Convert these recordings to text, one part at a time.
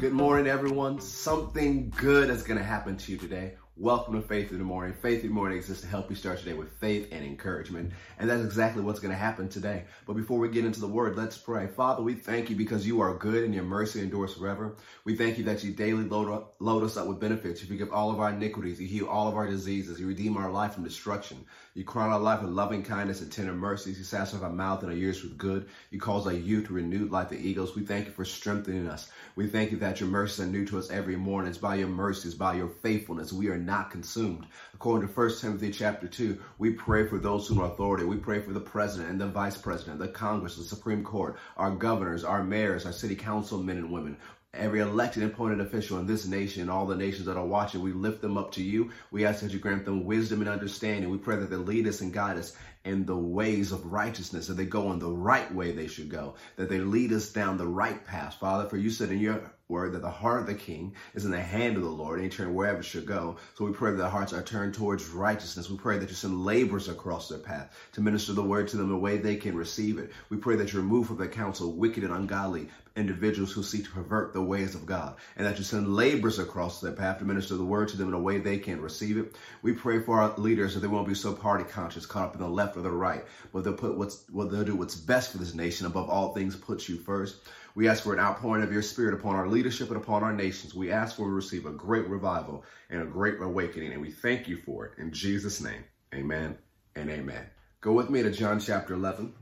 Good morning, everyone. Something good is going to happen to you today. Welcome to Faith in the Morning. Faith in the Morning exists to help you start your day with faith and encouragement. And that's exactly what's going to happen today. But before we get into the word, let's pray. Father, we thank you because you are good and your mercy endures forever. We thank you that you daily load, up, load us up with benefits. You forgive all of our iniquities. You heal all of our diseases. You redeem our life from destruction. You crown our life with loving kindness and tender mercies. You satisfy our mouth and our ears with good. You cause our youth to renew like the eagles. We thank you for strengthening us. We thank you that your mercies are new to us every morning. It's by your mercies, by your faithfulness. We are not consumed. According to 1 Timothy chapter 2, we pray for those who are authority. We pray for the president and the vice president, the Congress, the Supreme Court, our governors, our mayors, our city council men and women every elected and appointed official in this nation, all the nations that are watching, we lift them up to you. We ask that you grant them wisdom and understanding. We pray that they lead us and guide us in the ways of righteousness, that they go in the right way they should go, that they lead us down the right path. Father, for you said in your word that the heart of the king is in the hand of the Lord, and he turn wherever it should go. So we pray that their hearts are turned towards righteousness. We pray that you send laborers across their path to minister the word to them in a way they can receive it. We pray that you remove from their counsel wicked and ungodly individuals who seek to pervert the ways of God, and that you send laborers across their path to minister the word to them in a way they can receive it. We pray for our leaders that they won't be so party conscious, caught up in the left or the right, but they'll put what's what they'll do what's best for this nation above all things, put you first. We ask for an outpouring of your spirit upon our leadership and upon our nations. We ask for we receive a great revival and a great awakening, and we thank you for it. In Jesus' name, amen and amen. Go with me to John chapter 11.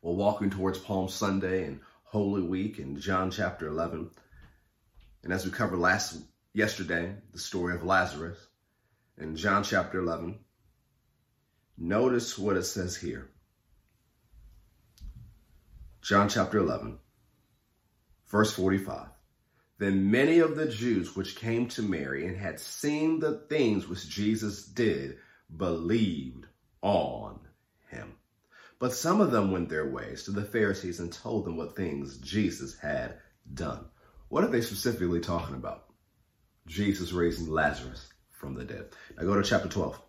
We're walking towards Palm Sunday and Holy Week in John chapter 11. And as we covered last yesterday, the story of Lazarus in John chapter 11, notice what it says here. John chapter 11, Verse 45 Then many of the Jews which came to Mary and had seen the things which Jesus did believed on him. But some of them went their ways to the Pharisees and told them what things Jesus had done. What are they specifically talking about? Jesus raising Lazarus from the dead. Now go to chapter 12.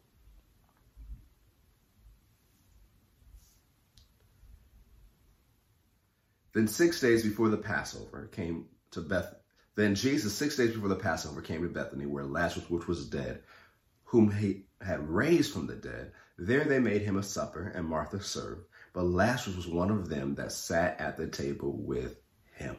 Then six days before the Passover came to Beth. Then Jesus, six days before the Passover, came to Bethany, where Lazarus, which was dead, whom he had raised from the dead. There they made him a supper, and Martha served. But Lazarus was one of them that sat at the table with him.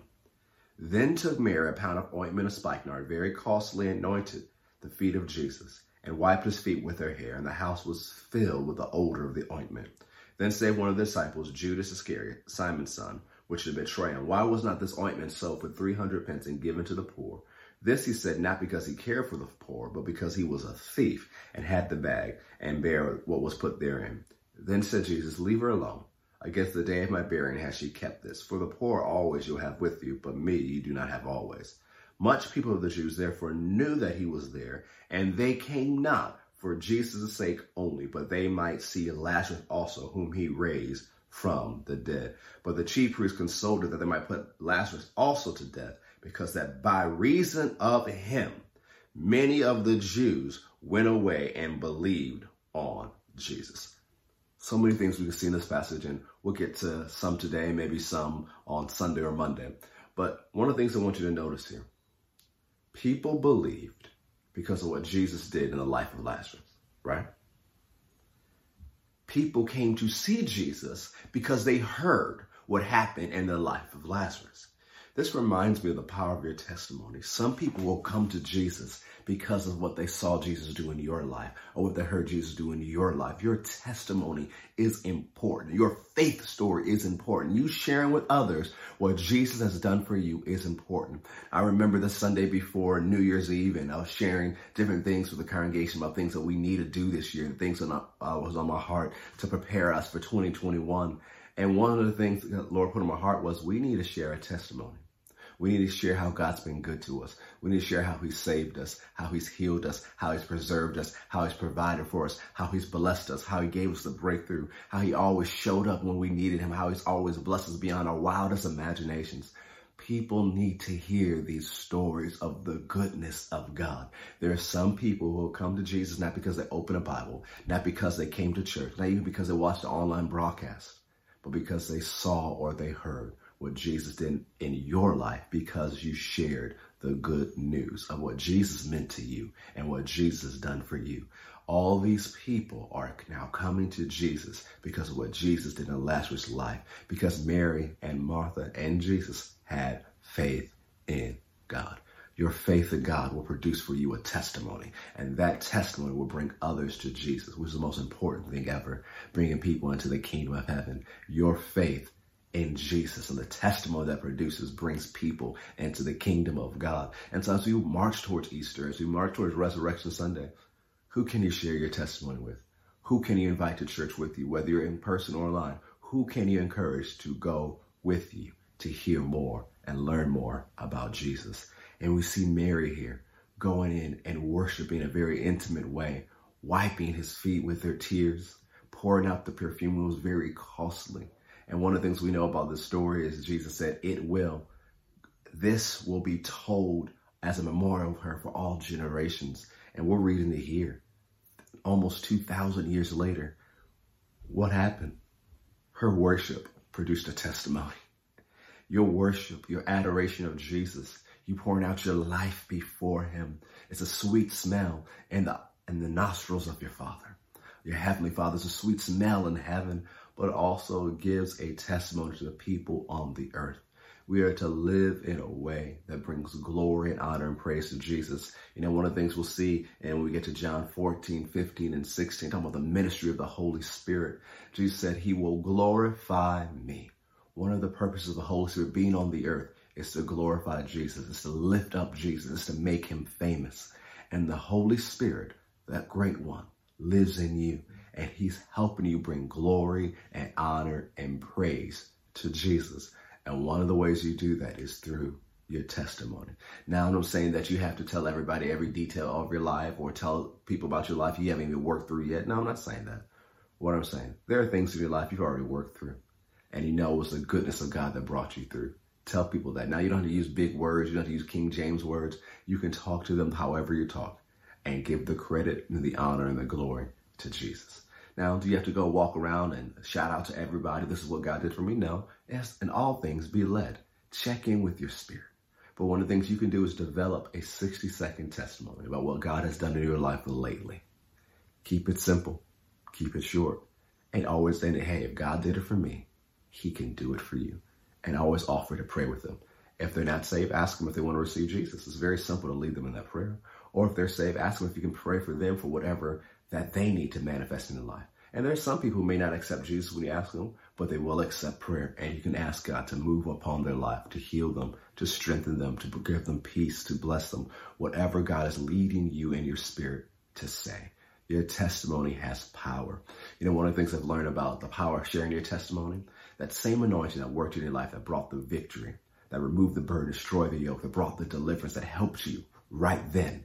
Then took Mary a pound of ointment of spikenard, very costly, anointed the feet of Jesus, and wiped his feet with her hair, and the house was filled with the odor of the ointment. Then said one of the disciples, Judas Iscariot, Simon's son, which should betray him. Why was not this ointment sold for 300 pence and given to the poor? This he said not because he cared for the poor, but because he was a thief and had the bag and bare what was put therein. Then said Jesus, Leave her alone. Against the day of my burying has she kept this. For the poor always you'll have with you, but me you do not have always. Much people of the Jews therefore knew that he was there, and they came not for Jesus' sake only, but they might see Lazarus also, whom he raised from the dead. But the chief priests consulted that they might put Lazarus also to death, because that by reason of him, many of the Jews went away and believed on Jesus. So many things we can see in this passage, and we'll get to some today, maybe some on Sunday or Monday. But one of the things I want you to notice here people believed because of what Jesus did in the life of Lazarus, right? People came to see Jesus because they heard what happened in the life of Lazarus. This reminds me of the power of your testimony. Some people will come to Jesus because of what they saw Jesus do in your life or what they heard Jesus do in your life. Your testimony is important. Your faith story is important. You sharing with others what Jesus has done for you is important. I remember the Sunday before New Year's Eve and I was sharing different things with the congregation about things that we need to do this year and things that uh, was on my heart to prepare us for 2021. And one of the things that the Lord put in my heart was we need to share a testimony. We need to share how God's been good to us. We need to share how He saved us, how He's healed us, how He's preserved us, how He's provided for us, how He's blessed us, how He gave us the breakthrough, how He always showed up when we needed Him, how He's always blessed us beyond our wildest imaginations. People need to hear these stories of the goodness of God. There are some people who will come to Jesus not because they open a Bible, not because they came to church, not even because they watched the online broadcast, but because they saw or they heard what Jesus did in your life because you shared the good news of what Jesus meant to you and what Jesus done for you. All these people are now coming to Jesus because of what Jesus did in Lazarus' life, because Mary and Martha and Jesus had faith in God. Your faith in God will produce for you a testimony, and that testimony will bring others to Jesus, which is the most important thing ever, bringing people into the kingdom of heaven. Your faith in Jesus and the testimony that produces brings people into the kingdom of God. And so as we march towards Easter, as we march towards Resurrection Sunday, who can you share your testimony with? Who can you invite to church with you, whether you're in person or online? Who can you encourage to go with you to hear more and learn more about Jesus? And we see Mary here going in and worshiping in a very intimate way, wiping his feet with her tears, pouring out the perfume. It was very costly. And one of the things we know about this story is Jesus said, It will. This will be told as a memorial of her for all generations. And we're reading it here, almost 2,000 years later. What happened? Her worship produced a testimony. Your worship, your adoration of Jesus, you pouring out your life before him. It's a sweet smell in the, in the nostrils of your Father. Your Heavenly Father is a sweet smell in heaven, but also gives a testimony to the people on the earth. We are to live in a way that brings glory and honor and praise to Jesus. You know, one of the things we'll see, and when we get to John 14, 15, and 16, talking about the ministry of the Holy Spirit, Jesus said, He will glorify me. One of the purposes of the Holy Spirit being on the earth is to glorify Jesus, is to lift up Jesus, is to make him famous. And the Holy Spirit, that great one, lives in you and he's helping you bring glory and honor and praise to Jesus. And one of the ways you do that is through your testimony. Now, I'm not saying that you have to tell everybody every detail of your life or tell people about your life you haven't even worked through yet. No, I'm not saying that. What I'm saying, there are things in your life you've already worked through and you know it's the goodness of God that brought you through. Tell people that. Now you don't have to use big words. You don't have to use King James words. You can talk to them however you talk and give the credit and the honor and the glory to Jesus. Now, do you have to go walk around and shout out to everybody, this is what God did for me? No. Yes, in all things, be led. Check in with your spirit. But one of the things you can do is develop a 60 second testimony about what God has done in your life lately. Keep it simple. Keep it short. And always saying, hey, if God did it for me, he can do it for you and always offer to pray with them. If they're not saved, ask them if they want to receive Jesus. It's very simple to lead them in that prayer. Or if they're saved, ask them if you can pray for them for whatever that they need to manifest in their life. And there's some people who may not accept Jesus when you ask them, but they will accept prayer. And you can ask God to move upon their life, to heal them, to strengthen them, to give them peace, to bless them, whatever God is leading you in your spirit to say. Your testimony has power. You know, one of the things I've learned about the power of sharing your testimony that same anointing that worked in your life that brought the victory, that removed the burden, destroyed the yoke, that brought the deliverance, that helped you right then,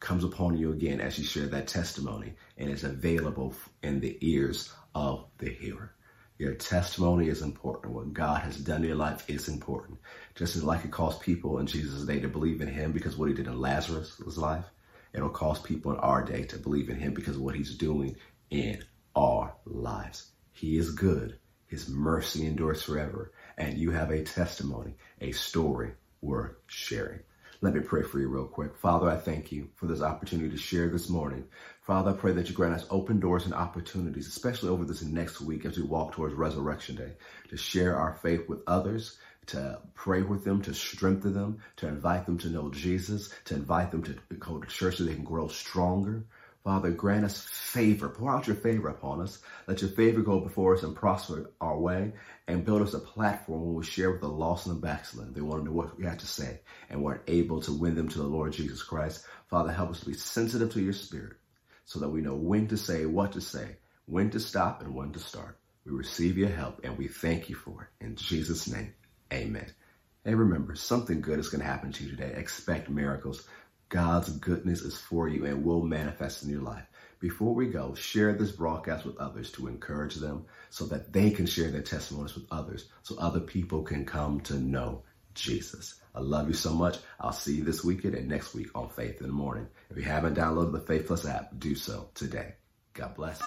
comes upon you again as you share that testimony and is available in the ears of the hearer. Your testimony is important. What God has done in your life is important. Just as like it caused people in Jesus' day to believe in him because what he did in Lazarus' life, it'll cause people in our day to believe in him because of what he's doing in our lives. He is good his mercy endures forever. And you have a testimony, a story worth sharing. Let me pray for you real quick. Father, I thank you for this opportunity to share this morning. Father, I pray that you grant us open doors and opportunities, especially over this next week as we walk towards Resurrection Day, to share our faith with others, to pray with them, to strengthen them, to invite them to know Jesus, to invite them to go to church so they can grow stronger. Father, grant us favor. Pour out your favor upon us. Let your favor go before us and prosper our way and build us a platform where we share with the lost and the backslidden. They want to know what we have to say and we're able to win them to the Lord Jesus Christ. Father, help us to be sensitive to your spirit so that we know when to say, what to say, when to stop, and when to start. We receive your help and we thank you for it. In Jesus' name, amen. And remember, something good is going to happen to you today. Expect miracles. God's goodness is for you and will manifest in your life. Before we go, share this broadcast with others to encourage them so that they can share their testimonies with others so other people can come to know Jesus. I love you so much. I'll see you this weekend and next week on Faith in the Morning. If you haven't downloaded the Faith Plus app, do so today. God bless.